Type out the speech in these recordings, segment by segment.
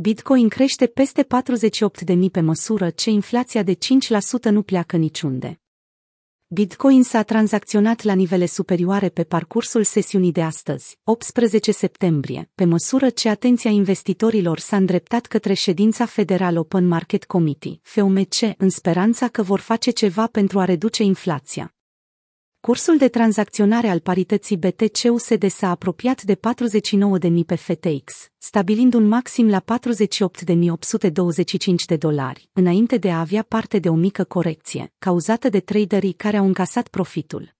Bitcoin crește peste 48.000 pe măsură ce inflația de 5% nu pleacă niciunde. Bitcoin s-a tranzacționat la nivele superioare pe parcursul sesiunii de astăzi, 18 septembrie, pe măsură ce atenția investitorilor s-a îndreptat către ședința Federal Open Market Committee, FOMC, în speranța că vor face ceva pentru a reduce inflația. Cursul de tranzacționare al parității BTC-USD s-a apropiat de 49.000 pe FTX, stabilind un maxim la 48.825 de dolari, înainte de a avea parte de o mică corecție, cauzată de traderii care au încasat profitul.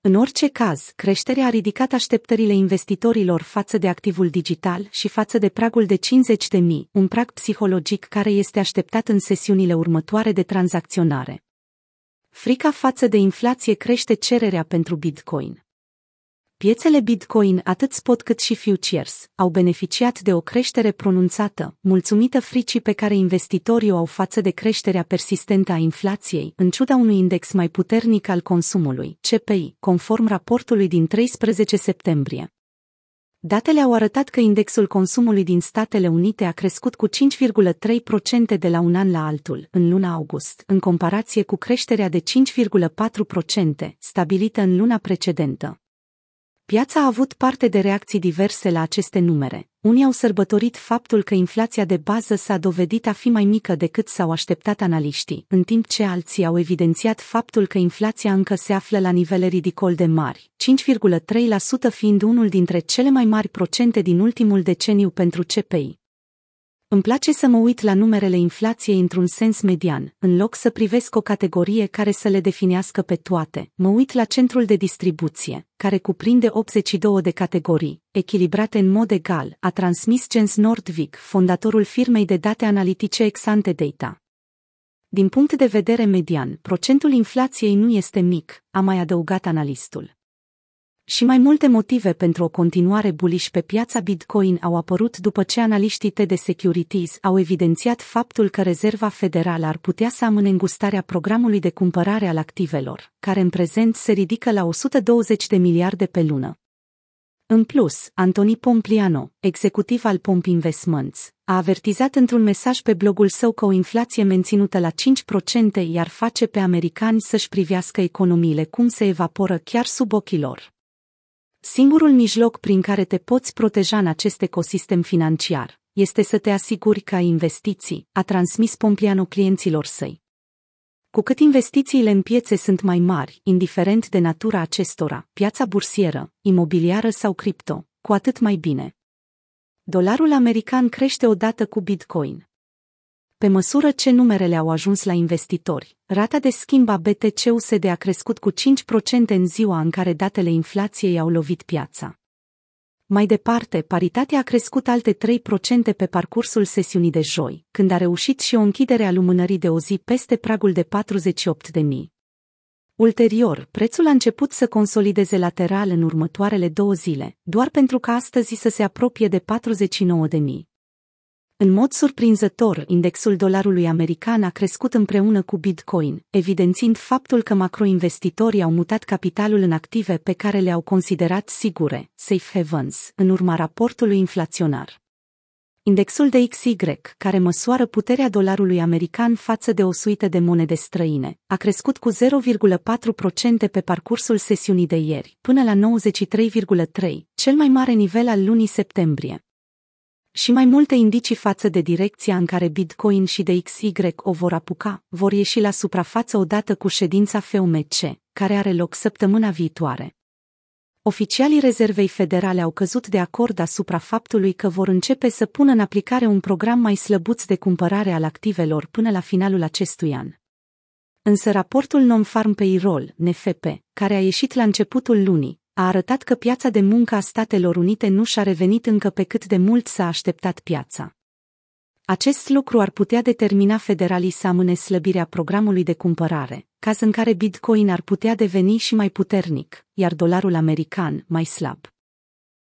În orice caz, creșterea a ridicat așteptările investitorilor față de activul digital și față de pragul de 50.000, un prag psihologic care este așteptat în sesiunile următoare de tranzacționare. Frica față de inflație crește cererea pentru Bitcoin. Piețele Bitcoin, atât spot cât și futures, au beneficiat de o creștere pronunțată, mulțumită fricii pe care investitorii o au față de creșterea persistentă a inflației, în ciuda unui index mai puternic al consumului, CPI, conform raportului din 13 septembrie. Datele au arătat că indexul consumului din Statele Unite a crescut cu 5,3% de la un an la altul, în luna august, în comparație cu creșterea de 5,4% stabilită în luna precedentă. Piața a avut parte de reacții diverse la aceste numere. Unii au sărbătorit faptul că inflația de bază s-a dovedit a fi mai mică decât s-au așteptat analiștii, în timp ce alții au evidențiat faptul că inflația încă se află la nivele ridicol de mari, 5,3% fiind unul dintre cele mai mari procente din ultimul deceniu pentru CPI. Îmi place să mă uit la numerele inflației într-un sens median, în loc să privesc o categorie care să le definească pe toate. Mă uit la centrul de distribuție, care cuprinde 82 de categorii, echilibrate în mod egal, a transmis Jens Nordvik, fondatorul firmei de date analitice Exante Data. Din punct de vedere median, procentul inflației nu este mic, a mai adăugat analistul. Și mai multe motive pentru o continuare bullish pe piața Bitcoin au apărut după ce analiștii TD Securities au evidențiat faptul că Rezerva Federală ar putea să amâne îngustarea programului de cumpărare al activelor, care în prezent se ridică la 120 de miliarde pe lună. În plus, Antoni Pompliano, executiv al Pomp Investments, a avertizat într-un mesaj pe blogul său că o inflație menținută la 5% iar face pe americani să-și privească economiile cum se evaporă chiar sub ochii lor. Singurul mijloc prin care te poți proteja în acest ecosistem financiar este să te asiguri că ai investiții, a transmis Pompliano clienților săi. Cu cât investițiile în piețe sunt mai mari, indiferent de natura acestora, piața bursieră, imobiliară sau cripto, cu atât mai bine. Dolarul american crește odată cu Bitcoin. Pe măsură ce numerele au ajuns la investitori, rata de schimb a BTC-USD a crescut cu 5% în ziua în care datele inflației au lovit piața. Mai departe, paritatea a crescut alte 3% pe parcursul sesiunii de joi, când a reușit și o închidere a lumânării de o zi peste pragul de 48.000. Ulterior, prețul a început să consolideze lateral în următoarele două zile, doar pentru ca astăzi să se apropie de 49.000. În mod surprinzător, indexul dolarului american a crescut împreună cu Bitcoin, evidențiind faptul că macroinvestitorii au mutat capitalul în active pe care le-au considerat sigure, safe havens, în urma raportului inflaționar. Indexul de XY, care măsoară puterea dolarului american față de o suită de monede străine, a crescut cu 0,4% pe parcursul sesiunii de ieri, până la 93,3, cel mai mare nivel al lunii septembrie și mai multe indicii față de direcția în care Bitcoin și de XY o vor apuca, vor ieși la suprafață odată cu ședința FOMC, care are loc săptămâna viitoare. Oficialii Rezervei Federale au căzut de acord asupra faptului că vor începe să pună în aplicare un program mai slăbuț de cumpărare al activelor până la finalul acestui an. Însă raportul Non-Farm Payroll, NFP, care a ieșit la începutul lunii, a arătat că piața de muncă a Statelor Unite nu și-a revenit încă pe cât de mult s-a așteptat piața. Acest lucru ar putea determina federalii să amâne slăbirea programului de cumpărare, caz în care Bitcoin ar putea deveni și mai puternic, iar dolarul american mai slab.